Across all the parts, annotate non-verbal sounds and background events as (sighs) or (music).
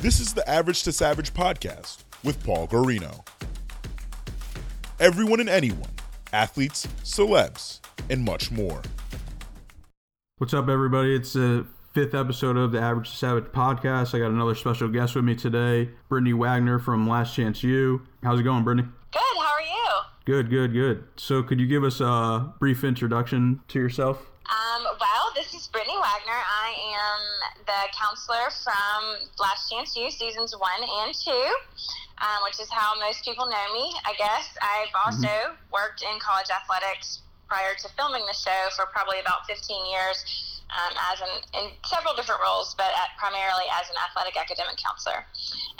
This is the Average to Savage podcast with Paul Guarino. Everyone and anyone, athletes, celebs, and much more. What's up, everybody? It's the fifth episode of the Average to Savage podcast. I got another special guest with me today, Brittany Wagner from Last Chance U. How's it going, Brittany? Good. How are you? Good, good, good. So, could you give us a brief introduction to yourself? Counselor from Last Chance U seasons one and two, um, which is how most people know me, I guess. I've also mm-hmm. worked in college athletics prior to filming the show for probably about 15 years um, as an, in several different roles, but at, primarily as an athletic academic counselor.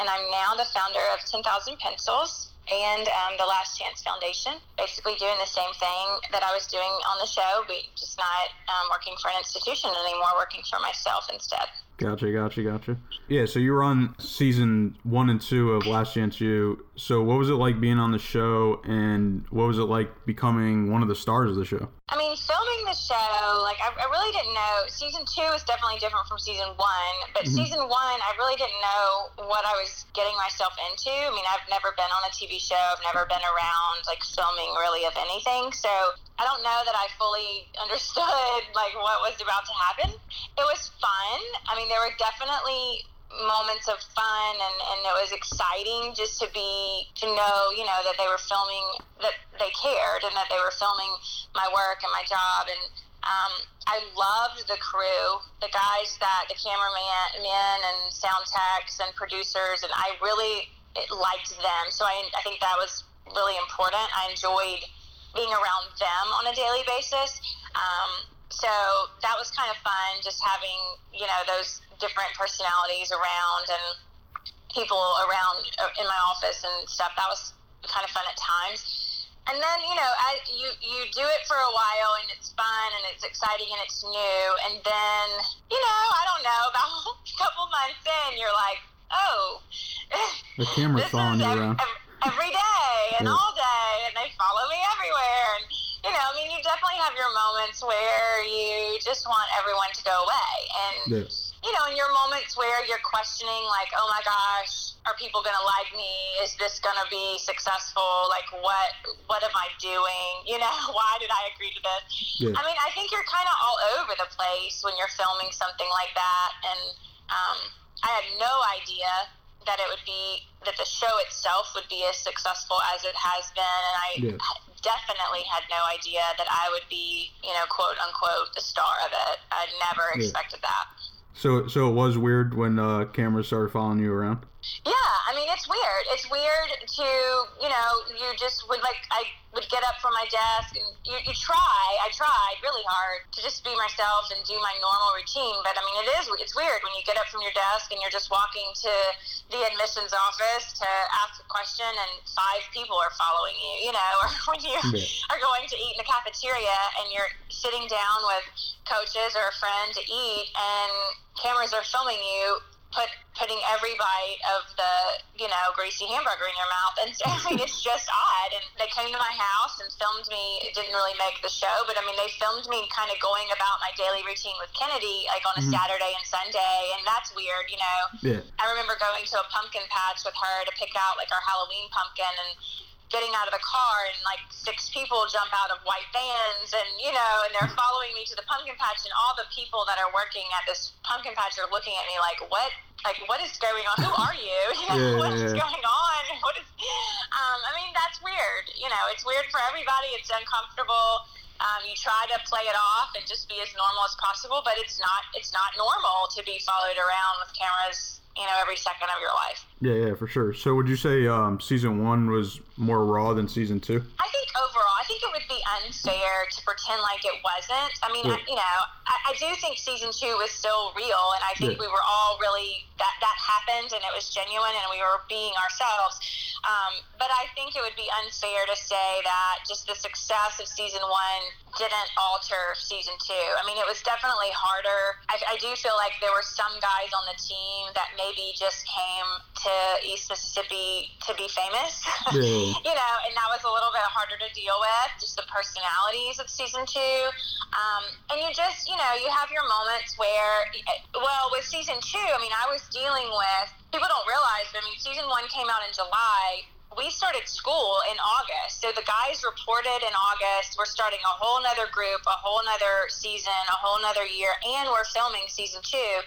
And I'm now the founder of 10,000 Pencils, and um, the Last Chance Foundation, basically doing the same thing that I was doing on the show, but just not um, working for an institution anymore, working for myself instead. Gotcha, gotcha, gotcha. Yeah, so you were on season one and two of Last Chance U. So what was it like being on the show, and what was it like becoming one of the stars of the show? I mean, filming the show, like I, I really didn't know. Season two is definitely different from season one, but mm-hmm. season one, I really didn't know what I was getting myself into. I mean, I've never been on a TV show. I've never been around like filming really of anything. So I don't know that I fully (laughs) understood like what was about to happen. It was fun. I mean, there were definitely moments of fun and, and it was exciting just to be to know you know that they were filming that they cared and that they were filming my work and my job and um, I loved the crew, the guys that the cameraman men and sound techs and producers, and I really liked them. So I, I think that was really important. I enjoyed being around them on a daily basis. Um, so that was kind of fun, just having you know those different personalities around and people around uh, in my office and stuff. That was kind of fun at times. And then you know, I, you you do it for a while and it's fun and it's exciting and it's new. And then you know, I don't know, (laughs) about a couple months in, you're like, oh, the camera's (laughs) following you around every day and yeah. all day, and they follow me everywhere. And you know, I mean, you definitely have your moments where you just want everyone to go away, and yeah. you know, in your moments where you're questioning, like, oh my gosh, are people going to like me? Is this going to be successful? Like, what what am I doing? (laughs) You know, why did I agree to this? Yeah. I mean, I think you're kind of all over the place when you're filming something like that, and um, I had no idea that it would be that the show itself would be as successful as it has been, and I yeah. Definitely had no idea that I would be, you know, quote unquote, the star of it. I never yeah. expected that. So, so it was weird when uh, cameras started following you around. Yeah, I mean it's weird. It's weird to you know you just would like I would get up from my desk and you, you try. I tried really hard to just be myself and do my normal routine. But I mean it is it's weird when you get up from your desk and you're just walking to the admissions office to ask a question and five people are following you. You know, (laughs) or when you yeah. are going to eat in the cafeteria and you're sitting down with coaches or a friend to eat and cameras are filming you put putting every bite of the you know greasy hamburger in your mouth and (laughs) I mean it's just odd. And they came to my house and filmed me. It didn't really make the show but I mean they filmed me kind of going about my daily routine with Kennedy like on a mm-hmm. Saturday and Sunday. And that's weird you know. Yeah. I remember going to a pumpkin patch with her to pick out like our Halloween pumpkin. And getting out of the car and like six people jump out of white vans and you know and they're following me to the pumpkin patch and all the people that are working at this pumpkin patch are looking at me like what? Like what is going on? Who are you, (laughs) you know, yeah, what is going on? (laughs) What is (laughs) um, i mean that's weird you know it's weird for everybody it's uncomfortable um, you try to play it off and just be as normal as possible but it's not it's not normal to be followed around with cameras you know every second of your life. Yeah yeah for sure. So would you say um, season one was more raw than season two? I think overall i think it would be unfair to pretend like it wasn't. I mean yeah. I, you know I, I, do think season two was still real and i think yeah. we were all really that that happened and it was genuine and we were being ourselves. Um, but i think it would be unfair to say that just the success of season one didn't alter season two. I mean it was definitely harder. I, I do feel like there were some guys on the team that maybe just came to East Mississippi to be famous. (laughs) Yeah. you know, and that was a little bit harder to deal with, just the personalities of season two. Um, and you just, you know, you have your moments where, well, with season two, I mean, I was dealing with, people don't realize, but I mean, season one came out in July. We started school in August. So the guys reported in August. We're starting a whole nother group, a whole nother season, a whole nother year, and we're filming season two.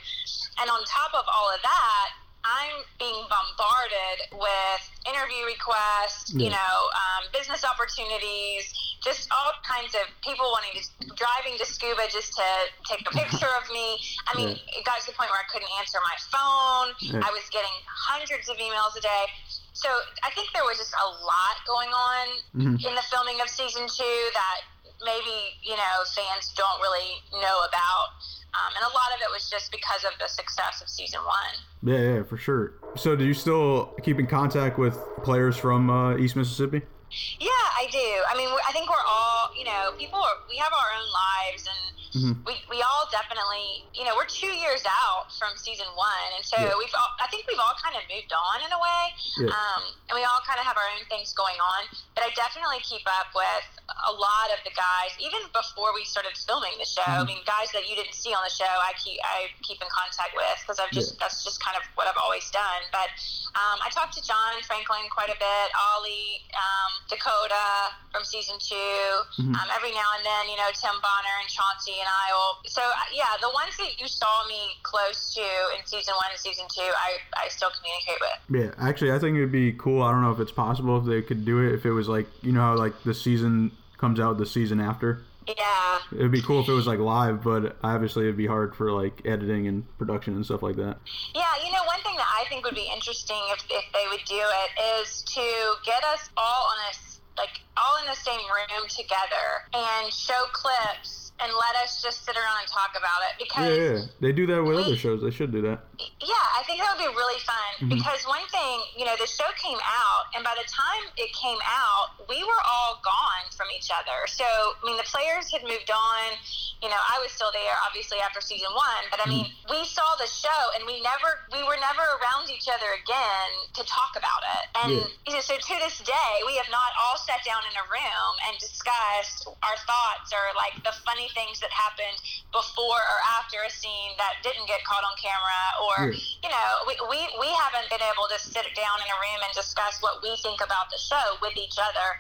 And on top of all of that, I'm being bombarded with interview requests, you know, um, business opportunities, just all kinds of people wanting to driving to Scooba just to take a (laughs) picture of me. I mean, it got to the point where I couldn't answer my phone. Yeah. I was getting hundreds of emails a day. So I think there was just a lot going on Mhm. in the filming of season two that maybe you know fans don't really know about. Um, and a lot of it was just because of the success of season one. Yeah, yeah, for sure. So, do you still keep in contact with players from uh, East Mississippi? Yeah, I do. I mean, I think we're all, you know, people are, we have our own lives and Mhm. we, we all definitely, you know, we're two years out from season one. And so Yeah. we've all, I think we've all kind of moved on in a way. Yeah. Um, and we all kind of have our own things going on. But I definitely keep up with a lot of the guys, even before we started filming the show. I Mhm. mean, guys that you didn't see on the show, I keep, I keep in contact with because I've just, that's just kind of what I've always done. But um, I talked to John Franklin quite a bit, Ollie, um, Dakota from season 2 Mhm. Um, every now and then, you know, Tim Bonner and Chauncey and I will. So, uh, yeah, the ones that you saw me close to in season one and season two, I, I still communicate with. Yeah, actually, I think it'd be cool. I don't know if it's possible if they could do it. If it was like, you know, how like the season comes out the season after. Yeah. It'd be cool if it was like live, but obviously it'd be hard for like editing and production and stuff like that. Yeah, you know, one thing that I think would be interesting if, if they would do it is to get us all on a like all in the same room together and show clips and let us just sit around and talk about it because Yeah, yeah. They do that with other shows. They should do that. yeah, I think that would be really fun Mhm. because one thing, you know, the show came out, and by the time it came out, we were all each other. So, I mean, the players had moved on. You know, I was still there, obviously, after season one, but I mean, mm-hmm. we saw the show, and we never, we were never around each other again to talk about it. And Yeah. you know, so to this day, we have not all sat down in a room and discussed our thoughts or like the funny things that happened before or after a scene that didn't get caught on camera or Yeah. you know we, we, we haven't been able to sit down in a room and discuss what we think about the show with each other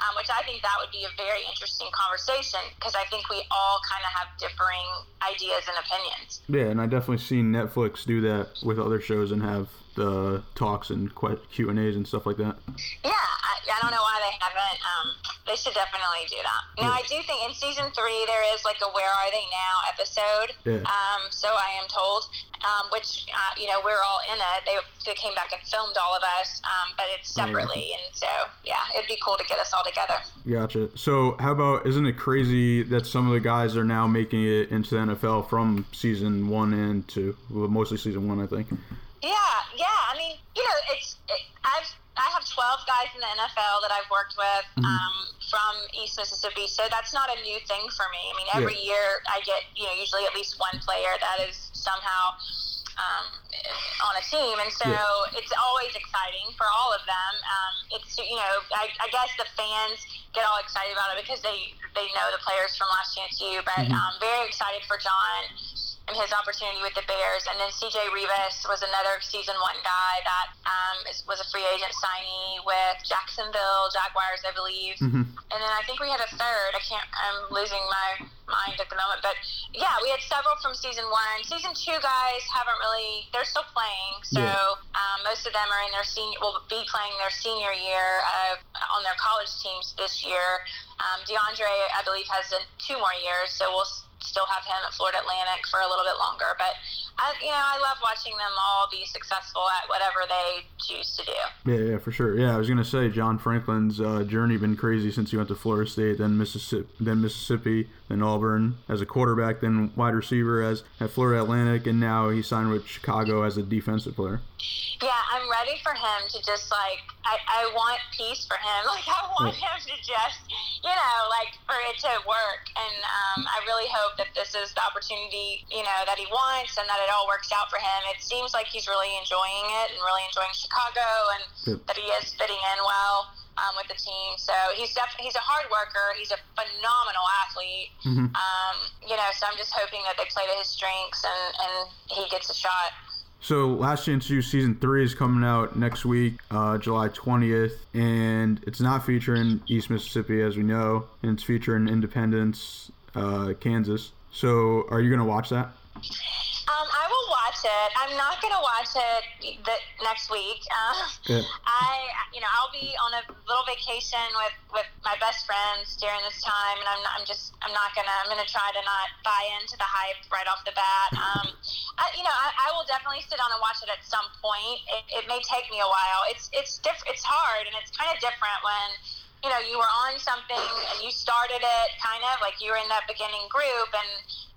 um, which I think that would be a very interesting conversation because I think we all kind of have differing ideas and opinions. Yeah, and I definitely seen Netflix do that with other shows and have the talks and Q and A's and stuff like that. Yeah, I, I don't know why they haven't. Um, they should definitely do that. Now, I do think in season three there is like a "Where Are They Now" episode. Yeah. Um, so I am told, um, which uh, you know we're all in it. They, they came back and filmed all of us, um, but it's Oh, yeah. separately, and so yeah, it'd be cool to get us all together. Gotcha. So, how about isn't it crazy that some of the guys are now making it into the NFL from season one and two? Well, mostly season one, I think. Yeah, yeah. I mean, you know, it's it, I've I have 12 guys in the NFL that I've worked with Mhm. um, from East Mississippi, so that's not a new thing for me. I mean, every year I get you know usually at least one player that is somehow um, on a team, and so Yeah. it's always exciting for all of them. Um, it's you know I, I guess the fans get all excited about it because they they know the players from Last Chance U, but Mhm. um, very excited for John and his opportunity with the Bears. And then CJ Reavis was another season one guy that um, is, was a free agent signee with Jacksonville Jaguars, I believe. hmm And then I think we had a third. I can't. I'm losing my mind at the moment, but yeah, we had several from season one. Season two guys haven't really. They're still playing, so Yeah. um, most of them are in their senior. Will be playing their senior year uh, on their college teams this year. Um, DeAndre, I believe, has two more years, so we'll still have him at Florida Atlantic for a little bit longer. But I, you know, I love watching them all be successful at whatever they choose to do. Yeah, yeah, for sure. Yeah, I was gonna say John Franklin's uh, journey been crazy since he went to Florida State, then Mississippi, then Mississippi, then Auburn as a quarterback, then wide receiver as at Florida Atlantic, and now he signed with Chicago as a defensive player. Yeah, I'm ready for him to just like I, I want peace for him. (laughs) Like I want him to just you know like for it to work. And um, I really hope that this is the opportunity you know that he wants and that it all works out for him. It seems like he's really enjoying it and really enjoying Chicago and Good. that he is fitting in well. Um, with the team, so he's definitely he's a hard worker. He's a phenomenal athlete. Mhm. Um, you know, so I'm just hoping that they play to his strengths and, and he gets a shot. So Last Chance U season three is coming out next week, uh, July twentieth, and it's not featuring East Mississippi as we know, and it's featuring Independence, uh, Kansas. So are you gonna watch that? Watch it. I'm not gonna watch it the, next week. Um. I, you know, I'll be on a little vacation with, with my best friends during this time, and I'm, I'm just, I'm not gonna, I'm gonna try to not buy into the hype right off the bat. Um, I, you know, I, I will definitely sit down and watch it at some point. It, it may take me a while. It's, it's diff- it's hard, and it's kind of different when you know, you were on something and you started it kind of like you were in that beginning group and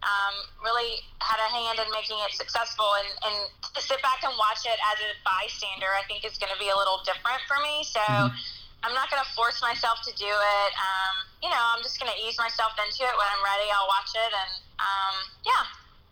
um, really had a hand in making it successful. And, and to sit back and watch it as a bystander, I think is going to be a little different for me. So I'm not going to force myself to do it. Um, you know, I'm just going to ease myself into it when I'm ready. I'll watch it. And um, yeah.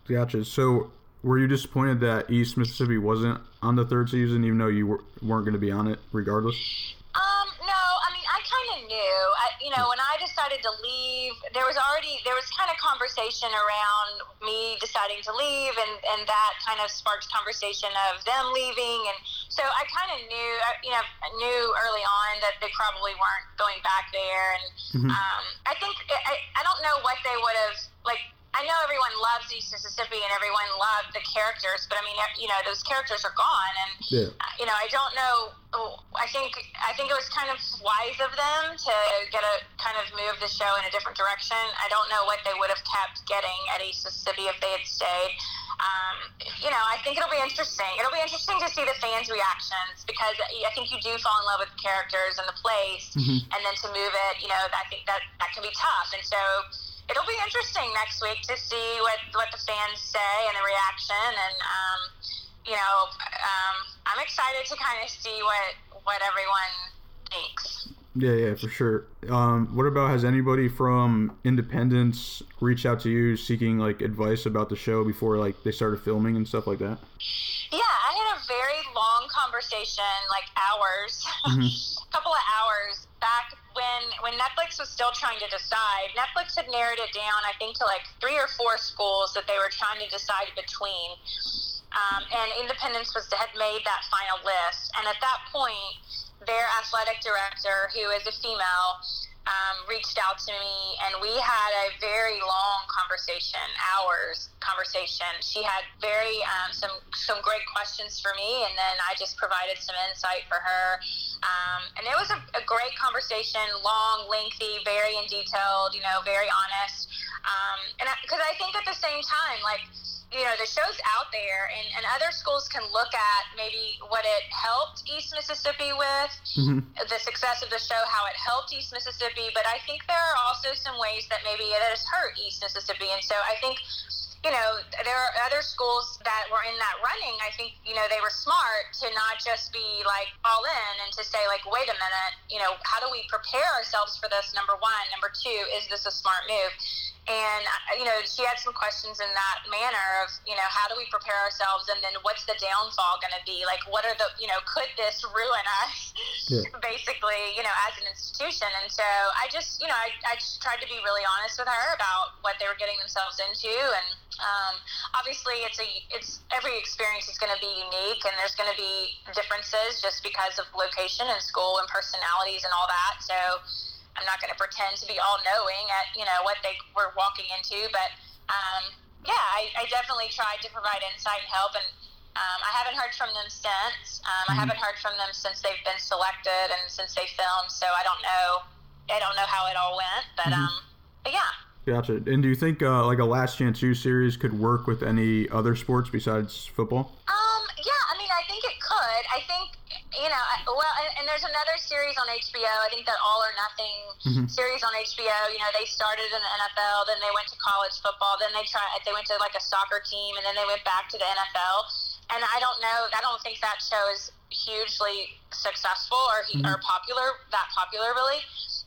Gotcha. So were you disappointed that East Mississippi wasn't on the third season, even though you were, weren't going to be on it regardless? Um, no, I mean, I kind of knew. I, you know, when I decided to leave, there was already there was kind of conversation around me deciding to leave, and and that kind of sparked conversation of them leaving, and so I kind of knew, you know, knew early on that they probably weren't going back there, and um, I think I, I don't know what they would have like. I know everyone loves East Mississippi and everyone loved the characters, but I mean, you know, those characters are gone, and Yeah. uh, you know, I don't know. I think I think it was kind of wise of them to get a kind of move the show in a different direction. I don't know what they would have kept getting at East Mississippi if they had stayed. Um, you know, I think it'll be interesting. It'll be interesting to see the fans' reactions because I think you do fall in love with the characters and the place, and then to move it, you know, I think that that can be tough. And so it'll be interesting next week to see what what the fans say and the reaction and. Um, you know, um, I'm excited to kind of see what what everyone thinks. Yeah, yeah, for sure. Um, what about has anybody from Independence reached out to you seeking like advice about the show before like they started filming and stuff like that? Yeah, I had a very long conversation, like hours, (laughs) a couple of hours back when when Netflix was still trying to decide. Netflix had narrowed it down, I think, to like three or four schools that they were trying to decide between. Um, and Independence was had made that final list, and at that point, their athletic director, who is a female, um, reached out to me, and we had a very long conversation, hours conversation. She had very um, some some great questions for me, and then I just provided some insight for her. Um, and it was a, a great conversation, long, lengthy, very in detailed, you know, very honest. Um, and because I think at the same time, like you know, the show's out there, and, and other schools can look at maybe what it helped East Mississippi with, mm-hmm. the success of the show, how it helped East Mississippi. But I think there are also some ways that maybe it has hurt East Mississippi. And so I think, you know, there are other schools that were in that running. I think, you know, they were smart to not just be like all in and to say, like, wait a minute, you know, how do we prepare ourselves for this? Number one. Number two, is this a smart move? And, uh, you know, she had some questions in that manner of, you know, how do we prepare ourselves? And then what's the downfall going to be? Like, what are the, you know, could this (laughs) ruin us, Yeah. (laughs) basically, you know, as an institution? And so I just, you know, I, I just tried to be really honest with her about what they were getting themselves into. And um, obviously, it's a, it's every experience is going to be unique and there's going to be differences just because of location and school and personalities and all that. So, I'm not going to pretend to be all knowing at you know what they were walking into, but um, yeah, I, I definitely tried to provide insight and help, and um, I haven't heard from them since. Um, I haven't heard from them since they've been selected and since they filmed, so I don't know. I don't know how it all went, but um, but yeah. Gotcha. And do you think uh, like a Last Chance U series could work with any other sports besides football? Um, yeah, I mean, I think it could. I think, you know, I- well, and, and there's another series on HBO. I think that All or Nothing mm-hmm. series on HBO. You know, they started in the NFL, then they went to college football, then they tried, they went to like a soccer team, and then they went back to the NFL. and I don't know. I don't think that show is hugely successful or he, or mm-hmm. popular that popular really.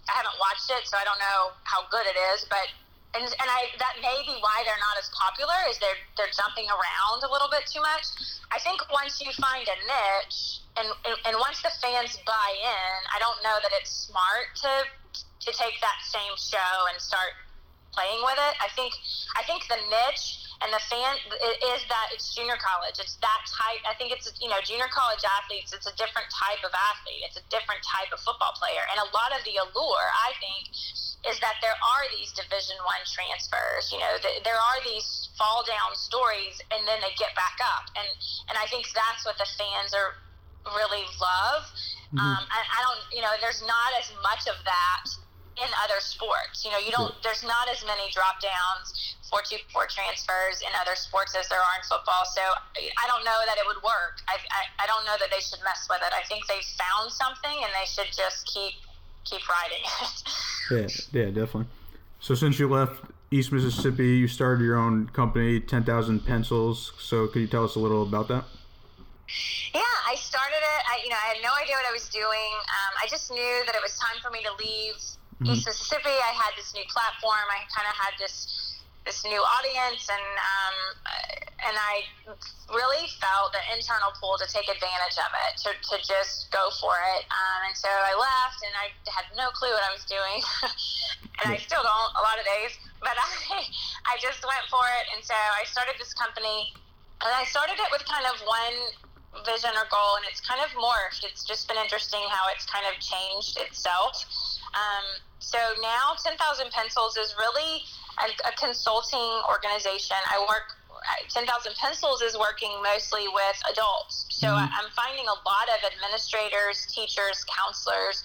I haven't watched it, so I don't know how good it is. But and and I that may be why they're not as popular is they're they're jumping around a little bit too much. I think once you find a niche and and, and once the fans buy in, I don't know that it's smart to to take that same show and start playing with it. I think I think the niche and the fan is that it's junior college. It's that type. I think it's you know junior college athletes. It's a different type of athlete. It's a different type of football player. And a lot of the allure, I think, is that there are these Division One transfers. You know, the, there are these fall down stories, and then they get back up. And and I think that's what the fans are really love. Mm-hmm. Um, I, I don't. You know, there's not as much of that in other sports. You know, you don't. There's not as many drop downs, four two four transfers in other sports as there are in football. So I don't know that it would work. I, I, I don't know that they should mess with it. I think they found something and they should just keep keep riding it. (laughs) yeah, yeah, definitely. So since you left East Mississippi, you started your own company, Ten Thousand Pencils. So could you tell us a little about that? Yeah, I started it. I, you know, I had no idea what I was doing. Um, I just knew that it was time for me to leave mm-hmm. East Mississippi. I had this new platform. I kind of had this this new audience, and um, and I really felt the internal pull to take advantage of it, to, to just go for it. Um, and so I left, and I had no clue what I was doing, (laughs) and I still don't a lot of days. But (laughs) I I just went for it, and so I started this company, and I started it with kind of one vision or goal, and it's kind of morphed. It's just been interesting how it's kind of changed itself. Um, so now 10,000 Pencils is really a, a consulting organization. I work 10,000 Pencils is working mostly with adults. So mm-hmm. I'm finding a lot of administrators, teachers, counselors.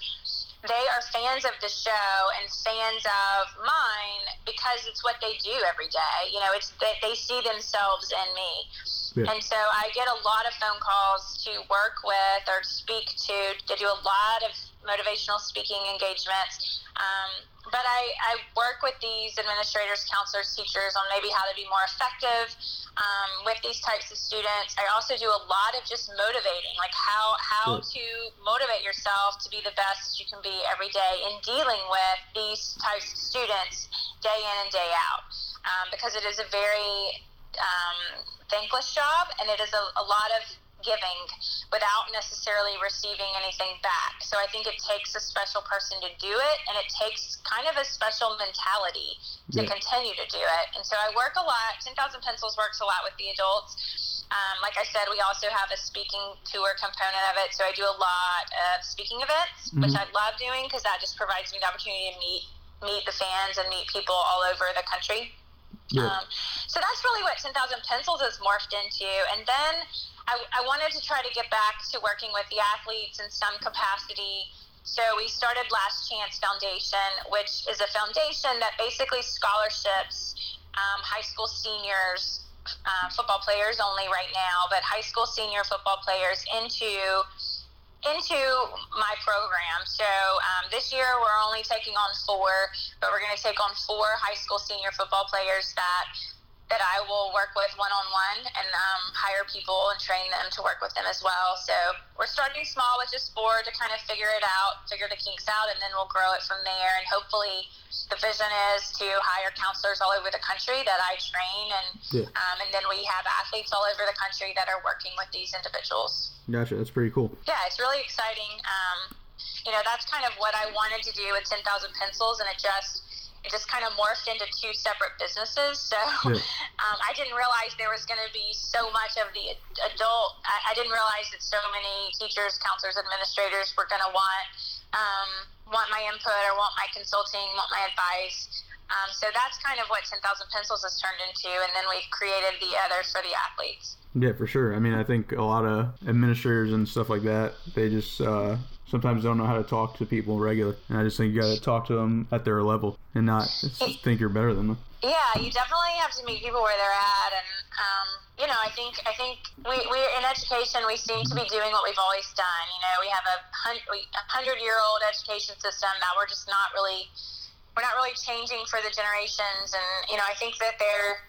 They are fans of the show and fans of mine because it's what they do every day. You know, it's they, they see themselves in me. Yeah. And so I get a lot of phone calls to work with or speak to, to do a lot of motivational speaking engagements. Um, but I, I work with these administrators, counselors, teachers on maybe how to be more effective um, with these types of students. I also do a lot of just motivating, like how how to motivate yourself to be the best you can be every day in dealing with these types of students day in and day out, um, because it is a very um, thankless job and it is a, a lot of giving without necessarily receiving anything back. So I think it takes a special person to do it, and it takes kind of a special mentality to yeah. continue to do it. And so I work a lot. 10,000 Pencils works a lot with the adults. Um, like I said, we also have a speaking tour component of it. So I do a lot of speaking events, mm-hmm. which I love doing because that just provides me the opportunity to meet meet the fans and meet people all over the country. Um, so that's really what 10,000 Pencils has morphed into. And then I, I wanted to try to get back to working with the athletes in some capacity. So we started Last Chance Foundation, which is a foundation that basically scholarships um, high school seniors, uh, football players only right now, but high school senior football players into into my program. So um, this year we're only taking on four, but we're going to take on four high school senior football players that that I will work with one on one and um, hire people and train them to work with them as well. So we're starting small with just four to kind of figure it out, figure the kinks out, and then we'll grow it from there. And hopefully, the vision is to hire counselors all over the country that I train, and yeah. um, and then we have athletes all over the country that are working with these individuals. Gotcha. That's pretty cool. Yeah, it's really exciting. Um, you know, that's kind of what I wanted to do with 10,000 Pencils, and it just it just kind of morphed into two separate businesses. So yeah. (laughs) um, I didn't realize there was going to be so much of the adult. I, I, didn't realize that so many teachers, counselors, administrators were going to want um, want my input or want my consulting, want my advice. Um, so that's kind of what 10,000 Pencils has turned into, and then we've created the others for the athletes. Yeah, for sure. I mean, I think a lot of administrators and stuff like that, they just uh, sometimes I don't know how to talk to people regular. And I just think you got to talk to them at their level and not think you're better than them. Yeah, you definitely have to meet people where they're at, and um, you know, I think I think we we in education we seem to be doing what we've always done. You know, we have a hundred year old education system that we're just not really we're not really changing for the generations, and you know, I think that they're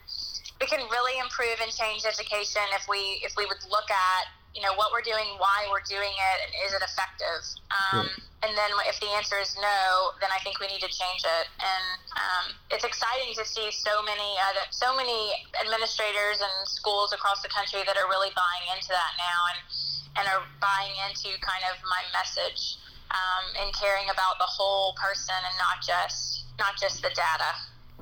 we can really improve and change education if we if we would look at you know what we're doing, why we're doing it, and is it effective? Um, And then if the answer is no, then I think we need to change it. And um, it's exciting to see so many other, so many administrators and schools across the country that are really buying into that now and and are buying into kind of my message um, and caring about the whole person and not just not just the data.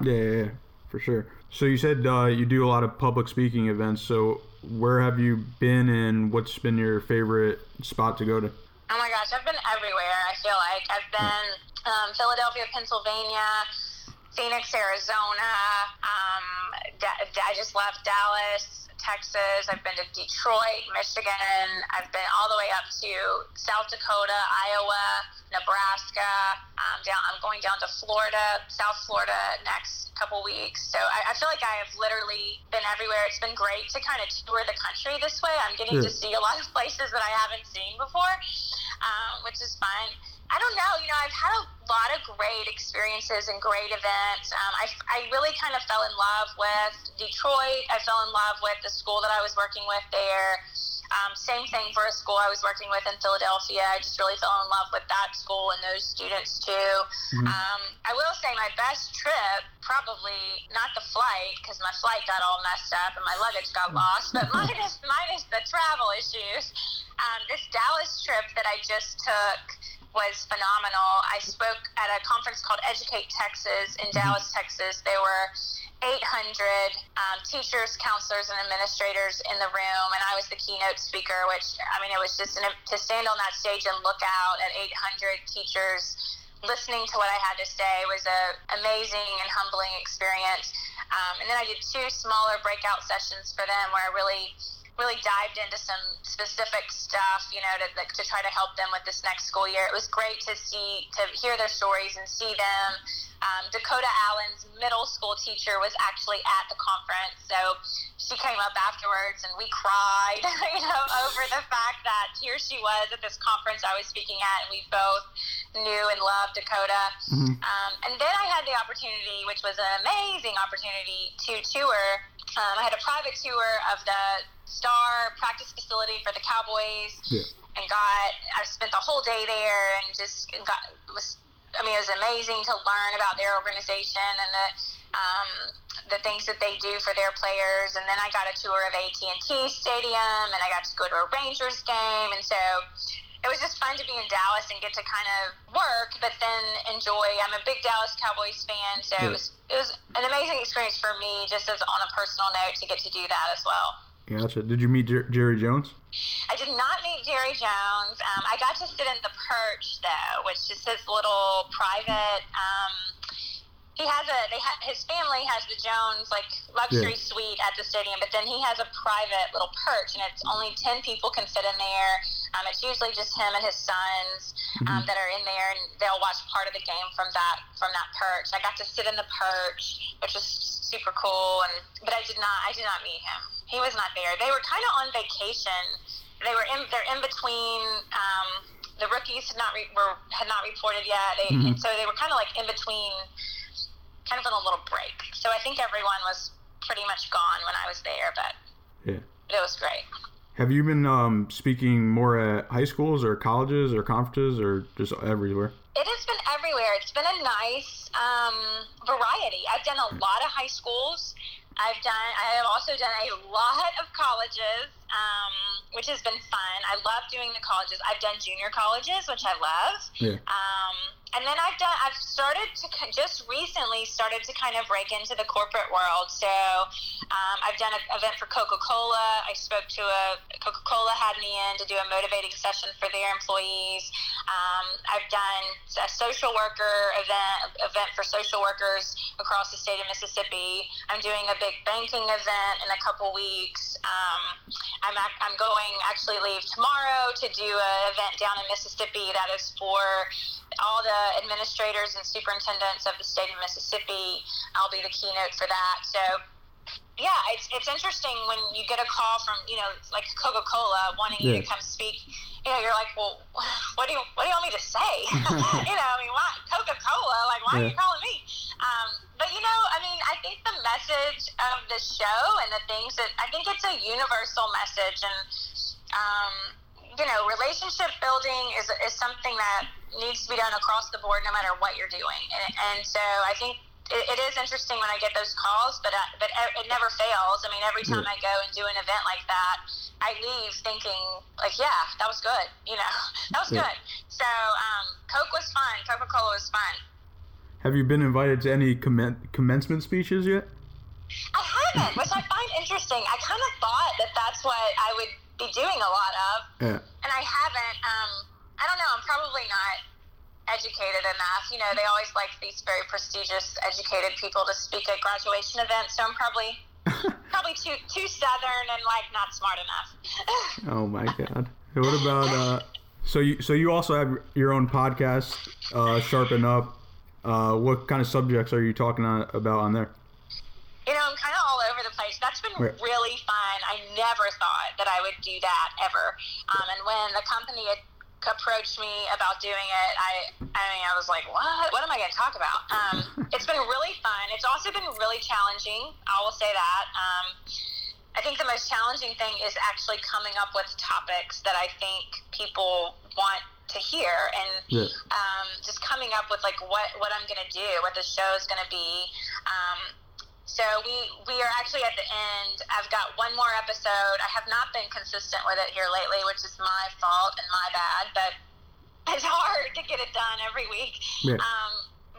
Yeah, yeah, yeah, for sure. So you said uh, you do a lot of public speaking events. So where have you been, and what's been your favorite spot to go to? Oh my gosh, I've been everywhere. I feel like I've been um, Philadelphia, Pennsylvania, Phoenix, Arizona. Um, I just left Dallas, Texas. I've been to Detroit, Michigan. I've been all the way up to South Dakota, Iowa, Nebraska. Um, down, I'm going down to Florida, South Florida next couple weeks. So I, I feel like I have literally been everywhere. It's been great to kind of tour the country this way. I'm getting to see a lot of (laughs) places that I haven't seen before, um, which is fun. I don't know. You know, I've had a lot of great experiences and great events. Um, I, I really kind of fell in love with Detroit. I fell in love with the school that I was working with there. Um, same thing for a school I was working with in Philadelphia. I just really fell in love with that school and those students too. Um, I will say my best trip, probably not the flight because my flight got all messed up and my luggage got lost, but (laughs) mine is the travel issues. Um, this Dallas trip that I just took was phenomenal. I spoke at a conference called Educate Texas in Dallas, Texas. There were 800 um, teachers, counselors, and administrators in the room, and I was the keynote speaker. Which I mean, it was just an, to stand on that stage and look out at 800 teachers listening to what I had to say was a amazing and humbling experience. Um, and then I did two smaller breakout sessions for them where I really really dived into some specific stuff, you know, to, to try to help them with this next school year. It was great to see, to hear their stories and see them. Um, Dakota Allen's middle school teacher was actually at the conference, so she came up afterwards and we cried, (laughs) you know, over the fact that here she was at this conference I was speaking at, and we both knew and loved Dakota. Um, and then I had the opportunity, which was an amazing opportunity, to tour. Um, I had a private tour of the Star practice facility for the Cowboys, Yeah. and got I spent the whole day there and just got was. I mean, it was amazing to learn about their organization and the um, the things that they do for their players. And then I got a tour of AT and T Stadium, and I got to go to a Rangers game, and so it was just fun to be in Dallas and get to kind of work, but then enjoy. I'm a big Dallas Cowboys fan, so Yeah. it was it was an amazing experience for me, just as on a personal note, to get to do that as well. Gotcha. Did you meet Jer- Jerry Jones? I did not meet Jerry Jones. Um, I got to sit in the perch though, which is his little private. Um, he has a they ha- his family has the Jones like luxury Yeah. suite at the stadium, but then he has a private little perch, and it's only ten people can fit in there. Um, it's usually just him and his sons um, that are in there, and they'll watch part of the game from that from that perch. I got to sit in the perch, which was super cool, and but I did not I did not meet him. He was not there. They were kind of on vacation. They were in they're in between. Um, the rookies had not re- were had not reported yet. They, Mhm. So they were kind of like in between, kind of on a little break. So I think everyone was pretty much gone when I was there, but Yeah. it was great. Have you been um, speaking more at high schools or colleges or conferences or just everywhere? It has been everywhere. It's been a nice um, variety. I've done a lot of high schools. I've done. I have also done a lot of colleges, um, which has been fun. I love doing the colleges. I've done junior colleges, which I love. Yeah. Um, and then I've done. I've started to just recently started to kind of break into the corporate world. So um, I've done an event for Coca Cola. I spoke to a Coca Cola had me in to do a motivating session for their employees. Um, I've done a social worker event event for social workers across the state of Mississippi. I'm doing a big banking event in a couple weeks. Um, I'm I'm going actually leave tomorrow to do an event down in Mississippi that is for all the administrators and superintendents of the state of Mississippi. I'll be the keynote for that. So yeah, it's, it's interesting when you get a call from you know like Coca Cola wanting you to come speak. You know, you're like, well, (sighs) what do you what do you want me to say? (laughs) you know, I mean, why Coca Cola? Like, why are you calling me? Um, but you know, I mean, I think the message of the show and the things that I think it's a universal message, and um, you know, relationship building is is something that needs to be done across the board, no matter what you're doing. And, and so I think it, it is interesting when I get those calls, but uh, but it never fails. I mean, every time I go and do an event like that, I leave thinking like, yeah, that was good. You know, (laughs) that was Yeah. good. So um, Coke was fun. Coca Cola was fun. Have you been invited to any commen- commencement speeches yet? I haven't, which I find interesting. I kind of thought that that's what I would be doing a lot of, Yeah. and I haven't. Um, I don't know. I'm probably not educated enough. You know, they always like these very prestigious, educated people to speak at graduation events. So I'm probably (laughs) probably too too southern and like not smart enough. (laughs) Oh my god. What about uh? So you so you also have your own podcast, uh, Sharpen Up. Uh, what kind of subjects are you talking on, about on there? you know, I'm kind of all over the place. That's been Right. really fun. I never thought that I would do that ever. Um, and when the company had approached me about doing it, I, I mean, I was like, what? What am I going to talk about? Um, (laughs) it's been really fun. It's also been really challenging. I will say that. Um, I think the most challenging thing is actually coming up with topics that I think people want to hear and Yeah. um, just coming up with like what, what I'm going to do, what the show is going to be. Um, so we we are actually at the end. I've got one more episode. I have not been consistent with it here lately, which is my fault and my bad. But it's hard to get it done every week. Yeah. Um,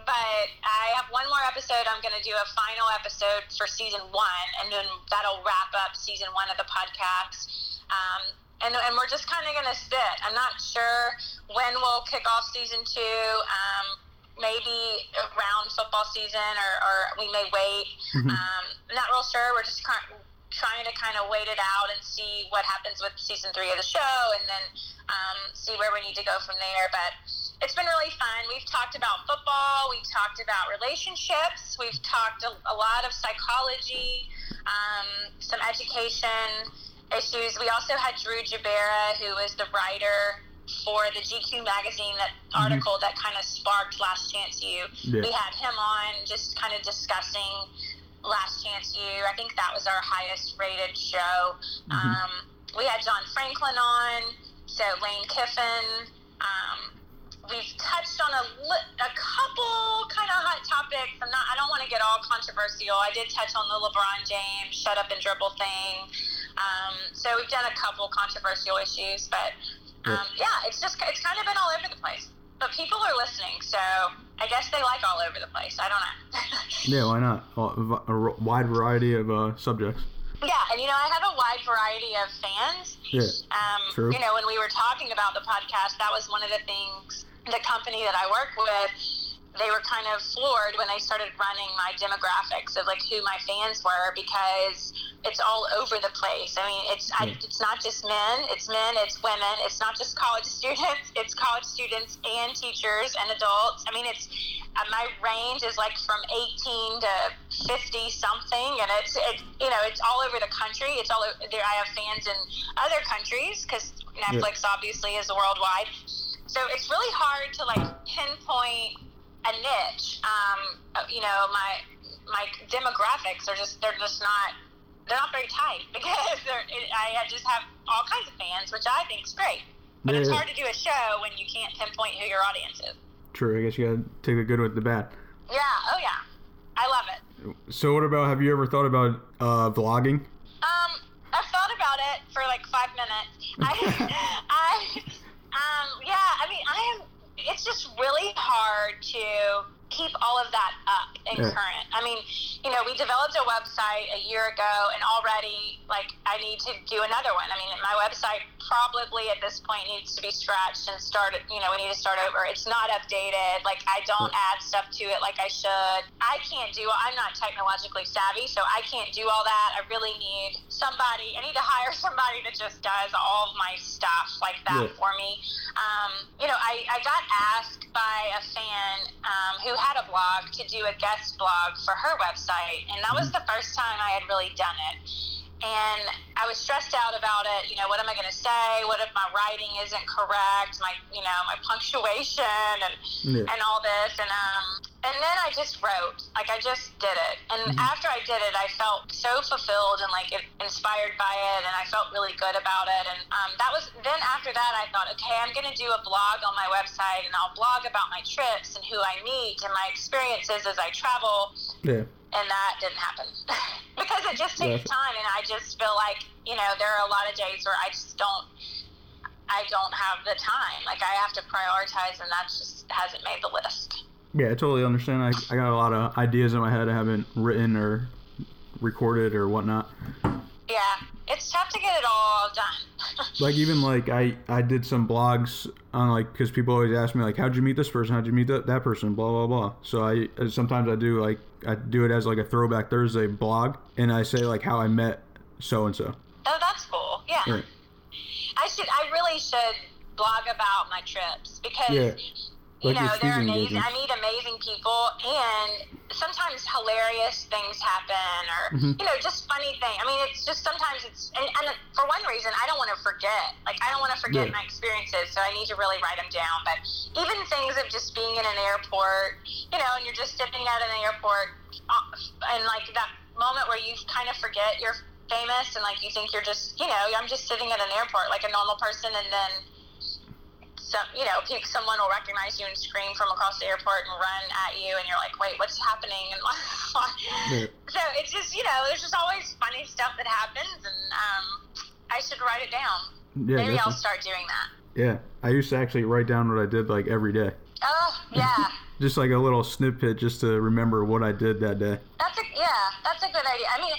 but I have one more episode. I'm going to do a final episode for season one, and then that'll wrap up season one of the podcast. Um, and, and we're just kind of going to sit. I'm not sure when we'll kick off season two. Um, maybe around football season, or, or we may wait. Um, not real sure. We're just kind trying to kind of wait it out and see what happens with season three of the show, and then um, see where we need to go from there. But it's been really fun. We've talked about football. We've talked about relationships. We've talked a, a lot of psychology, um, some education issues. We also had Drew Jubera, who is the writer for the GQ magazine, that article that kind of sparked Last Chance U. Yeah. We had him on just kind of discussing Last Chance U. I think that was our highest rated show. Um, we had John Franklin on, so Lane Kiffin. Um, we've touched on a, a couple kind of hot topics. I'm not. I don't want to get all controversial. I did touch on the LeBron James shut up and dribble thing. Um, so we've done a couple controversial issues, but um, yeah, it's just it's kind of been all over the place. But people are listening, so I guess they like all over the place. I don't know. (laughs) Yeah, why not? A, wide variety of uh, subjects. yeah, and you know, I have a wide variety of fans. Yeah. Um, True. You know, when we were talking about the podcast, that was one of the things the company that I work with. They were kind of floored when they started running my demographics of like who my fans were because it's all over the place. I mean, it's I, it's not just men, it's men, it's women. It's not just college students, (laughs) it's college students and teachers and adults. I mean, it's uh, my range is like from 18 to 50 something, and it's it, you know it's all over the country. It's all there. I have fans in other countries because Netflix obviously is worldwide. So it's really hard to like pinpoint a niche. Um, uh, you know, my my demographics are just they're just not they're not very tight (laughs) because they're, it, I just have all kinds of fans, which I think is great. But Yeah, it's hard to do a show when you can't pinpoint who your audience is. True. I guess you gotta take the good with the bad. Yeah. Oh yeah. I love it. So, what about? Have you ever thought about uh, vlogging? Um, I've thought about it for like five minutes. (laughs) I, um, yeah. I mean, I am. It's just really hard to keep all of that up and Yeah. current. I mean, you know, we developed a website a year ago, and already, like, I need to do another one. I mean, my website probably at this point needs to be scratched and started. You know, we need to start over. It's not updated. Like, I don't add stuff to it like I should. I can't do. I'm not technologically savvy, so I can't do all that. I really need somebody. I need to hire (laughs) somebody that just does all of my stuff like that Yeah. for me. Um, you know, I, I got asked by a fan um, who had a blog to do a guest blog for her website, and that was the first time I had really done it. And I was stressed out about it. You know, what am I going to say? What if my writing isn't correct? My, you know, my punctuation and Yeah. and all this. And um, and then I just wrote, like I just did it. And Mm-hmm. after I did it, I felt so fulfilled and like inspired by it, and I felt really good about it. And um, that was then after that, I thought, okay, I'm going to do a blog on my website, and I'll blog about my trips and who I meet and my experiences as I travel. Yeah. And that didn't happen (laughs) because it just takes time, and I just feel like you know there are a lot of days where I just don't. I don't have the time. Like I have to prioritize, and that just hasn't made the list. Yeah, I totally understand. I, I got a lot of ideas in my head I haven't written or recorded or whatnot. Yeah, it's tough to get it all done. Like even like I I did some blogs on like because people always ask me like how'd you meet this person how'd you meet that, that person blah blah blah. So I uh, sometimes I do like I do it as like a throwback Thursday blog and I say like how I met so and so. oh, that's cool. Yeah. Right. I should. I really should blog about my trips because Yeah. You Like know they're amazing. I meet amazing people, and sometimes hilarious things happen, or Mhm. you know, just funny things. I mean, it's just sometimes it's and, and for one reason, I don't want to forget. Like I don't want to forget Yeah. my experiences, so I need to really write them down. But even things of just being in an airport, you know, and you're just sitting at an airport, uh, and like that moment where you kind of forget you're famous and like you think you're just you know i'm just sitting at an airport like a normal person and then some you know pe- someone will recognize you and scream from across the airport and run at you and you're like wait what's happening? And (laughs) Yeah. so it's just you know there's just always funny stuff that happens and um, i should write it down. Yeah, maybe i'll start doing that. Yeah, I used to actually write down what I did like every day, oh yeah. (laughs) Just like a little snippet just to remember what I did that day. That's a yeah, that's a good idea. I mean,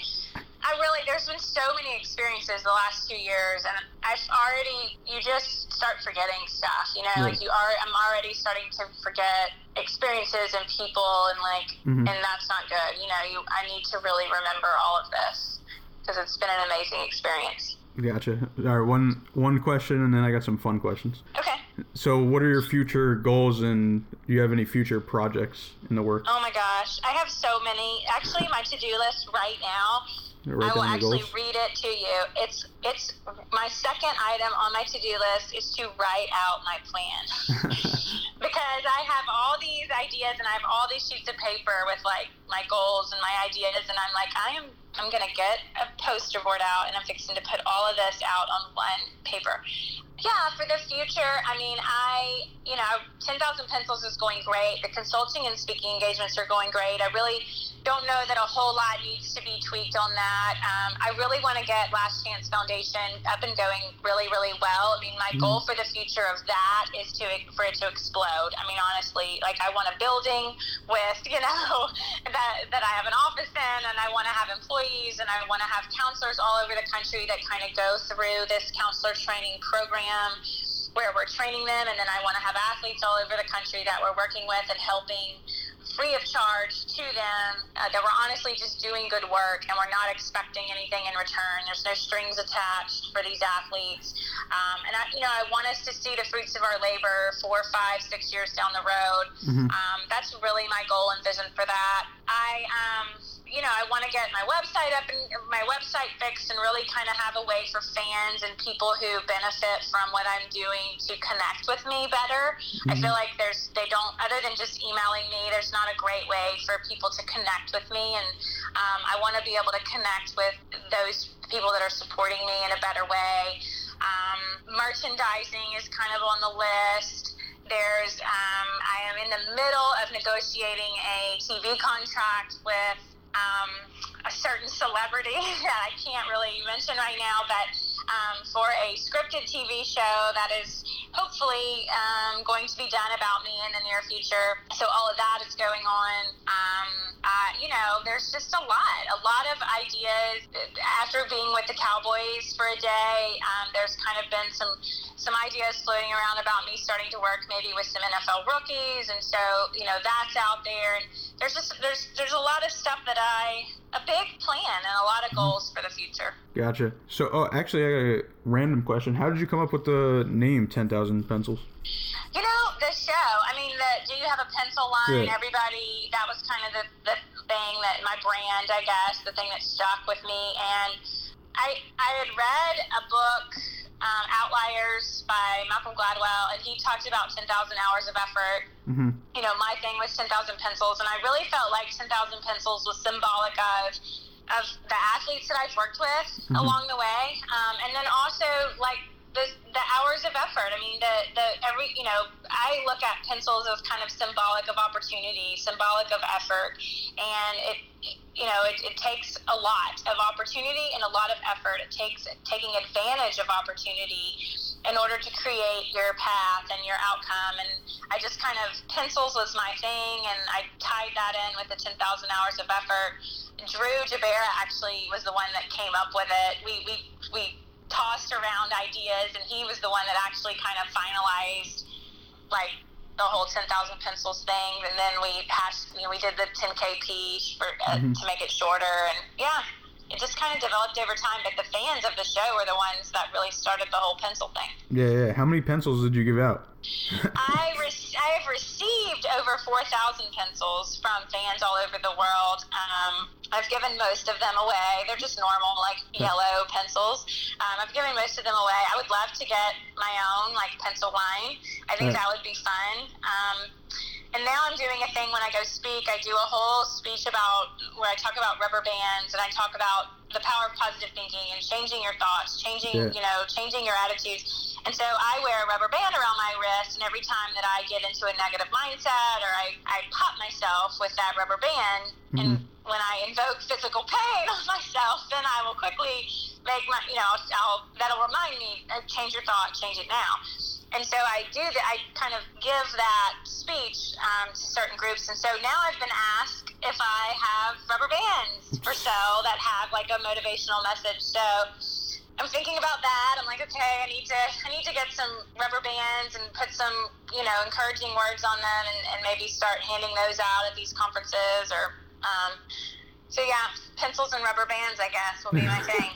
I really there's been so many experiences the last two years, and I've already you just start forgetting stuff. You know, Yeah. like you are. I'm already starting to forget experiences and people, and like, Mhm. and that's not good. You know, you I need to really remember all of this because it's been an amazing experience. Gotcha. All right, one one question, and then I got some fun questions. Okay. So, what are your future goals, and do you have any future projects in the works? Oh my gosh, I have so many. Actually, my to-do list right now I will actually goals. read it to you. It's it's my second item on my to-do list is to write out my plan (laughs) (laughs) because I have all these ideas and I have all these sheets of paper with like my goals and my ideas and I'm like I am I'm gonna get a poster board out and I'm fixing to put all of this out on one paper. Yeah, for the future, I mean, I, you know, 10,000 Pencils is going great. The consulting and speaking engagements are going great. I really don't know that a whole lot needs to be tweaked on that. Um, I really want to get Last Chance Foundation up and going really, really well. I mean, my goal for the future of that is to for it to explode. I mean, honestly, like I want a building with, (laughs) you know, that that I have an office in, and I want to have employees, and I want to have counselors all over the country that kind of go through this counselor training program where we're training them, and then I want to have athletes all over the country that we're working with and helping free of charge to them. Uh, that we're honestly just doing good work, and we're not expecting anything in return. There's no strings attached for these athletes, um, and I, you know, I want us to see the fruits of our labor four, five, six years down the road. Mhm. Um, that's really my goal and vision for that. I, um, you know, I want to get my website up and my website fixed and really kind of have a way for fans and people who benefit from what I'm doing to connect with me better. I feel like there's, they don't, other than just emailing me, there's not a great way for people to connect with me. And um, I want to be able to connect with those people that are supporting me in a better way. Um, merchandising is kind of on the list. There's, um, I am in the middle of negotiating a TV contract with um, a certain celebrity (laughs) that I can't really mention right now, but um, for a scripted TV show that is hopefully um, going to be done about me in the near future. So all of that is going on. Um, uh, you know, there's just a lot, a lot of ideas. After being with the Cowboys for a day, um, there's kind of been some some ideas floating around about me starting to work maybe with some NFL rookies, and so you know that's out there. And there's just there's there's a lot of stuff that I a big plan and a lot of goals for the future. Gotcha. So, oh, actually, I a random question. How did you come up with the name Ten Thousand Pencils? You know, the show, I mean, the Do You Have a Pencil line? Yeah. Everybody, that was kind of the, the thing that my brand, I guess, the thing that stuck with me. And I, I had read a book um, Outliers by Malcolm Gladwell, and he talked about 10,000 hours of effort. Mm-hmm. You know, my thing was 10,000 pencils, and I really felt like 10,000 pencils was symbolic of of the athletes that I've worked with Mhm. along the way, um, and then also like the, the hours of effort. I mean, the, the every you know, I look at pencils as kind of symbolic of opportunity, symbolic of effort, and it you know it, it takes a lot of opportunity and a lot of effort. It takes taking advantage of opportunity in order to create your path and your outcome. And I just kind of pencils was my thing, and I tied that in with the 10,000 hours of effort. Drew Jubera actually was the one that came up with it. We we we tossed around ideas, and he was the one that actually kind of finalized like the whole 10,000 pencils thing. And then we hashed, you know, we did the 10KP for uh, Mhm. to make it shorter, and yeah. It just kind of developed over time, but the fans of the show were the ones that really started the whole pencil thing. Yeah, yeah. How many pencils did you give out? (laughs) I, re- I have received over 4,000 pencils from fans all over the world. Um, I've given most of them away. They're just normal, like yellow pencils. Um, I've given most of them away. I would love to get my own, like, pencil line. I think that would be fun. Um, and now I'm doing a thing when I go speak. I do a whole speech about where I talk about rubber bands and I talk about the power of positive thinking and changing your thoughts, changing, Yeah. you know, changing your attitudes. And so I wear a rubber band around my wrist, and every time that I get into a negative mindset or I, I pop myself with that rubber band, and when I invoke physical pain (laughs) on myself, then I will quickly make my, you know, I'll, that'll remind me, uh, change your thought, change it now. And so I do that. I kind of give that speech um, to certain groups. And so now I've been asked if I have rubber bands for sale that have like a motivational message. So I'm thinking about that. I'm like, okay, I need to, I need to get some rubber bands and put some, you know, encouraging words on them, and, and maybe start handing those out at these conferences or. Um, so yeah, pencils and rubber bands, I guess, will be my (laughs) thing.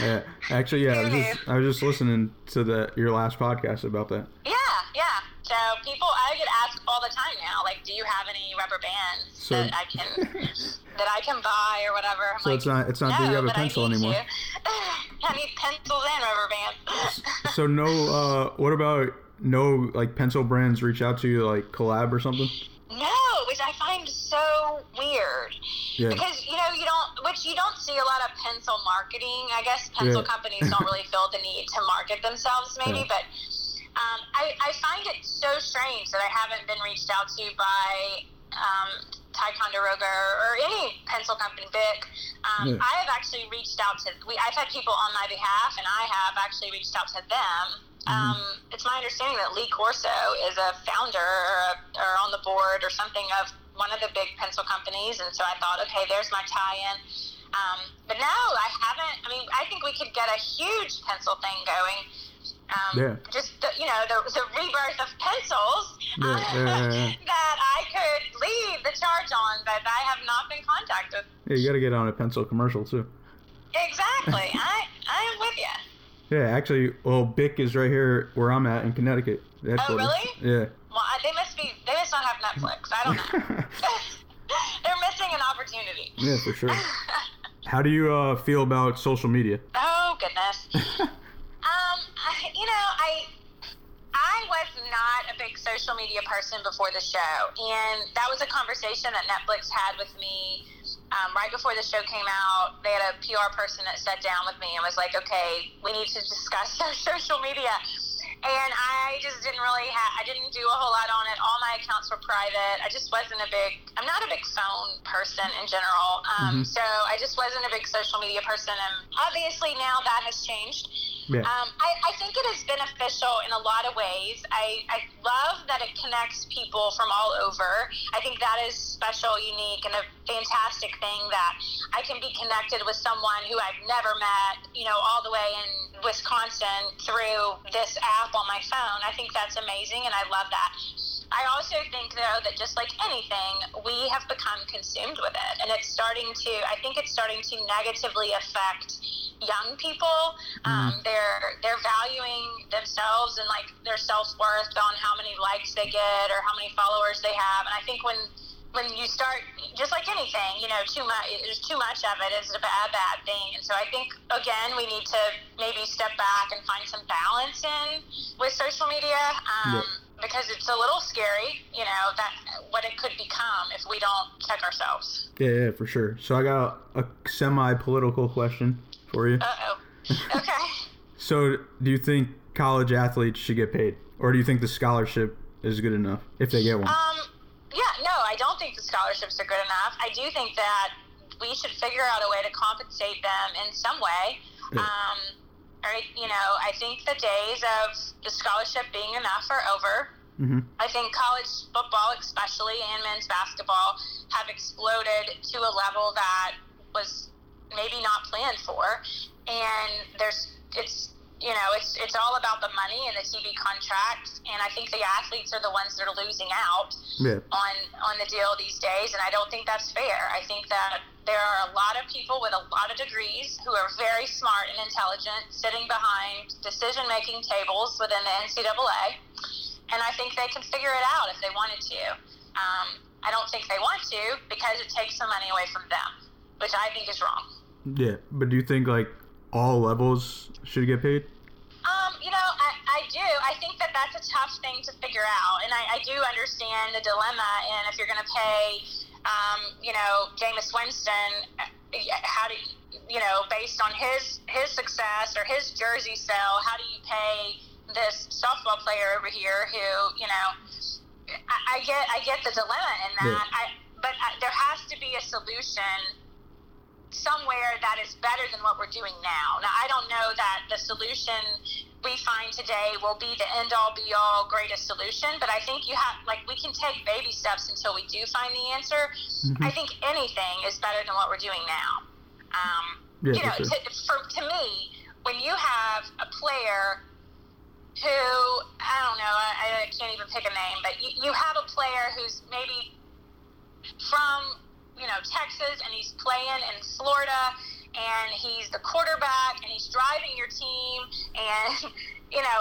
Yeah, actually, yeah. I was just I was just listening to the your last podcast about that. Yeah, yeah. So people, I get asked all the time now, like, do you have any rubber bands So- that I can (laughs) that I can buy or whatever? I'm So like, it's not it's not no, that you have a I pencil need anymore. (laughs) I need pencils and rubber bands. So no, uh, what about no like pencil brands reach out to you like collab or something? No, which I find so weird. Yeah. Because you know you don't, which you don't see a lot of pencil marketing. I guess pencil Yeah. companies don't really (laughs) feel the need to market themselves, maybe. Yeah. But um, I, I find it so strange that I haven't been reached out to by um, Ticonderoga or any pencil company, Bic. Um, Yeah. I have actually reached out to. We, I've had people on my behalf, and I have actually reached out to them. Um, it's my understanding that Lee Corso is a founder or, a, or on the board or something of one of the big pencil companies, and so I thought, okay, there's my tie-in. Um, but no, I haven't. I mean, I think we could get a huge pencil thing going. Um, Yeah. Just the, you know the, the rebirth of pencils Yeah, uh, yeah. (laughs) that I could lead the charge on, but I have not been contacted. Yeah, you got to get on a pencil commercial too. Exactly, I I am with you. Yeah, actually, well, Bic is right here where I'm at in Connecticut. Oh, headquarters. Well, they must be. They must not have Netflix. I don't know. (laughs) They're missing an opportunity. yeah, for sure. (laughs) How do you uh, feel about social media? Oh goodness. (laughs) Um, I, you know, I I was not a big social media person before the show, and that was a conversation that Netflix had with me um, right before the show came out. They had a PR person that sat down with me and was like, "Okay, we need to discuss (laughs) our social media." And I just didn't really have, I didn't do a whole lot on it. All my accounts were private. I just wasn't a big, I'm not a big phone person in general. Um, Mhm. So I just wasn't a big social media person. And obviously now that has changed. Yeah. Um, I, I think it is beneficial in a lot of ways. I, I love that it connects people from all over. I think that is special, unique, and a fantastic thing that I can be connected with someone who I've never met, you know, all the way in Wisconsin through this app on my phone. I think that's amazing, and I love that. I also think, though, that just like anything, we have become consumed with it, and it's starting to. I think it's starting to negatively affect young people. Um, they're they're valuing themselves and like their self worth on how many likes they get or how many followers they have, and I think when when you start, just like anything, you know, too much, there's too much of it is a bad, bad thing. And so I think, again, we need to maybe step back and find some balance in with social media. Um, Yeah. Because it's a little scary, you know, that what it could become if we don't check ourselves. Yeah, yeah, for sure. So I got a, a semi-political question for you. Uh oh. Okay. (laughs) (laughs) So, do you think college athletes should get paid, or do you think the scholarship is good enough if they get one? Um, yeah, no, I don't think the scholarships are good enough. I do think that we should figure out a way to compensate them in some way. Yeah. Um, right, you know, I think the days of the scholarship being enough are over. hmm I think college football, especially and men's basketball, have exploded to a level that was maybe not planned for. And there's, it's, you know, it's it's all about the money and the TV contracts. And I think the athletes are the ones that are losing out Yeah. on on the deal these days. And I don't think that's fair. I think that there are a lot of people with a lot of degrees who are very smart and intelligent sitting behind decision making tables within the NCAA and I think they can figure it out if they wanted to. Um, I don't think they want to because it takes the money away from them, which I think is wrong. Yeah, but do you think like all levels should get paid? Um, you know, I, I do. I think that that's a tough thing to figure out, and I, I do understand the dilemma. And if you're going to pay, um, you know, Jameis Winston, how do you, you know, based on his his success or his jersey sale, how do you pay this softball player over here who, you know, I, I get I get the dilemma in that. Yeah. I but I, there has to be a solution somewhere that is better than what we're doing now. Now, I don't know that the solution we find today will be the end all be all greatest solution, but I think you have, like, we can take baby steps until we do find the answer. Mm-hmm. I think anything is better than what we're doing now. Um, Yeah, you know, for sure. to, for, to me, when you have a player who, I don't know, I, I can't even pick a name, but you, you have a player who's maybe from you know Texas and he's playing in Florida and he's the quarterback and he's driving your team and (laughs) you know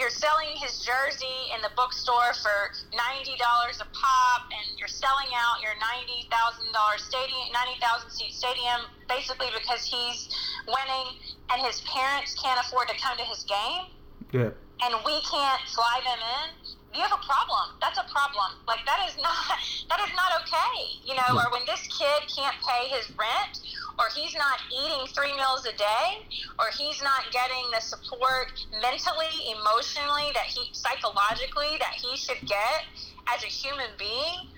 you're selling his jersey in the bookstore for ninety dollars a pop and you're selling out your ninety thousand dollar stadium ninety thousand seat stadium basically because he's winning and his parents can't afford to come to his game Yeah. and we can't fly them in, you have a problem. That's a problem. Like that is not (laughs) that is not okay. You know, or when this kid can't pay his rent, or he's not eating three meals a day, or he's not getting the support mentally, emotionally, that he psychologically that he should get as a human being,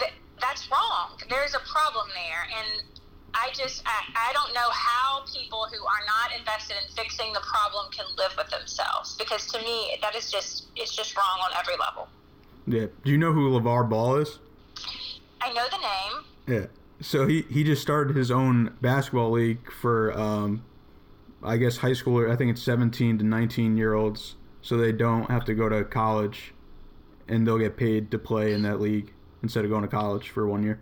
That, that's wrong. There's a problem there, and I just I, I don't know how people who are not invested in fixing the problem can live with themselves because to me that is just it's just wrong on every level. Yeah. Do you know who LeVar Ball is? I know the name. Yeah. So he, he just started his own basketball league for um, I guess high schooler. I think it's 17 to 19 year olds, so they don't have to go to college, and they'll get paid to play in that league instead of going to college for one year.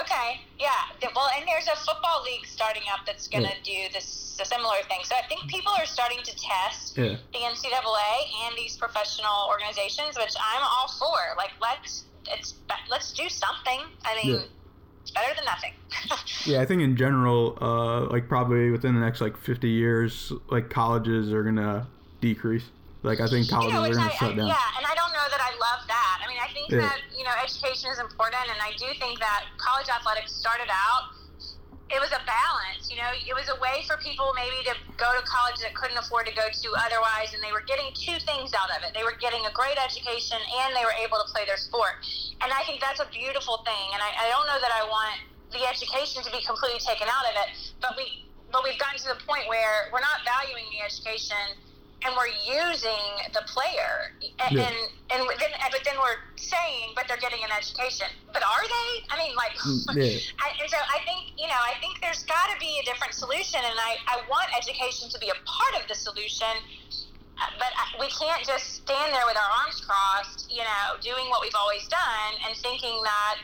Okay, yeah. Th- Well, and there's a football league starting up that's going to do this a similar thing. So I think people are starting to test Yeah. the NCAA and these professional organizations, which I'm all for. Like, let's it's let's do something. I mean, Yeah. it's better than nothing. (laughs) Yeah, I think in general, uh, like probably within the next like 50 years, like colleges are gonna decrease. Like I think you colleges know, are gonna I, shut I, down. yeah, and I don't know that I love that. I mean, I think Yeah. that you know education is important, and I do think that college athletics started out. It was a balance, you know. It was a way for people maybe to go to college that couldn't afford to go to otherwise, and they were getting two things out of it. They were getting a great education, and they were able to play their sport. And I think that's a beautiful thing. And I, I don't know that I want the education to be completely taken out of it, but we but we've gotten to the point where we're not valuing the education and we're using the player and Yeah. and, and then but then we're saying but they're getting an education but are they i mean like Mm, yeah. (laughs) I, and so i think you know i think there's got to be a different solution and i i want education to be a part of the solution but I- we can't just stand there with our arms crossed you know doing what we've always done and thinking that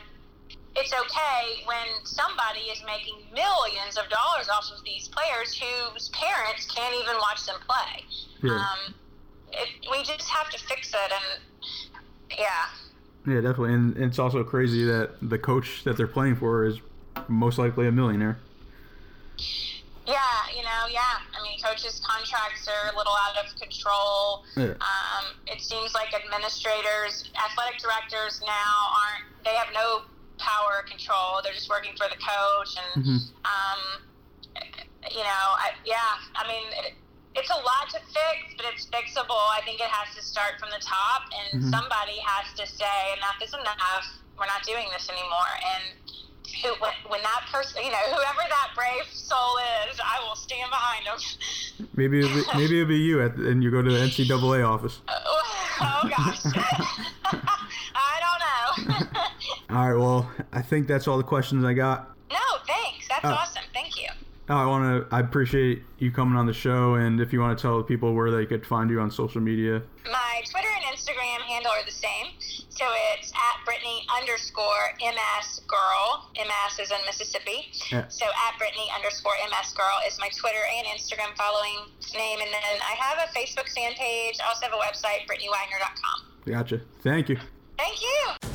it's okay when somebody is making millions of dollars off of these players whose parents can't even watch them play. Yeah. Um, it, we just have to fix it, and yeah, Yeah, definitely. And it's also crazy that the coach that they're playing for is most likely a millionaire. Yeah, you know, yeah. I mean, coaches' contracts are a little out of control. Yeah. Um, it seems like administrators, athletic directors now aren't, they have no power or control. They're just working for the coach. And, Mhm. um, you know, I, yeah, I mean, it, it's a lot to fix, but it's fixable. I think it has to start from the top, and Mhm. somebody has to say, enough is enough. We're not doing this anymore. And who, when, when that person, you know, whoever that brave soul is, I will stand behind them. Maybe it'll be, (laughs) maybe it'll be you at and you go to the NCAA office. oh gosh, (laughs) I don't know. (laughs) All right. Well, I think that's all the questions I got. no, thanks. That's Oh. awesome. Thank you. Oh, I want to. I appreciate you coming on the show, and if you want to tell people where they could find you on social media. My Twitter and Instagram handle are the same. So it's at Brittany underscore MS girl. MS is in Mississippi. Yeah. So at Brittany underscore MS girl is my Twitter and Instagram following name. And then I have a Facebook fan page. I also have a website, BrittanyWagner.com. Gotcha. Thank you. Thank you.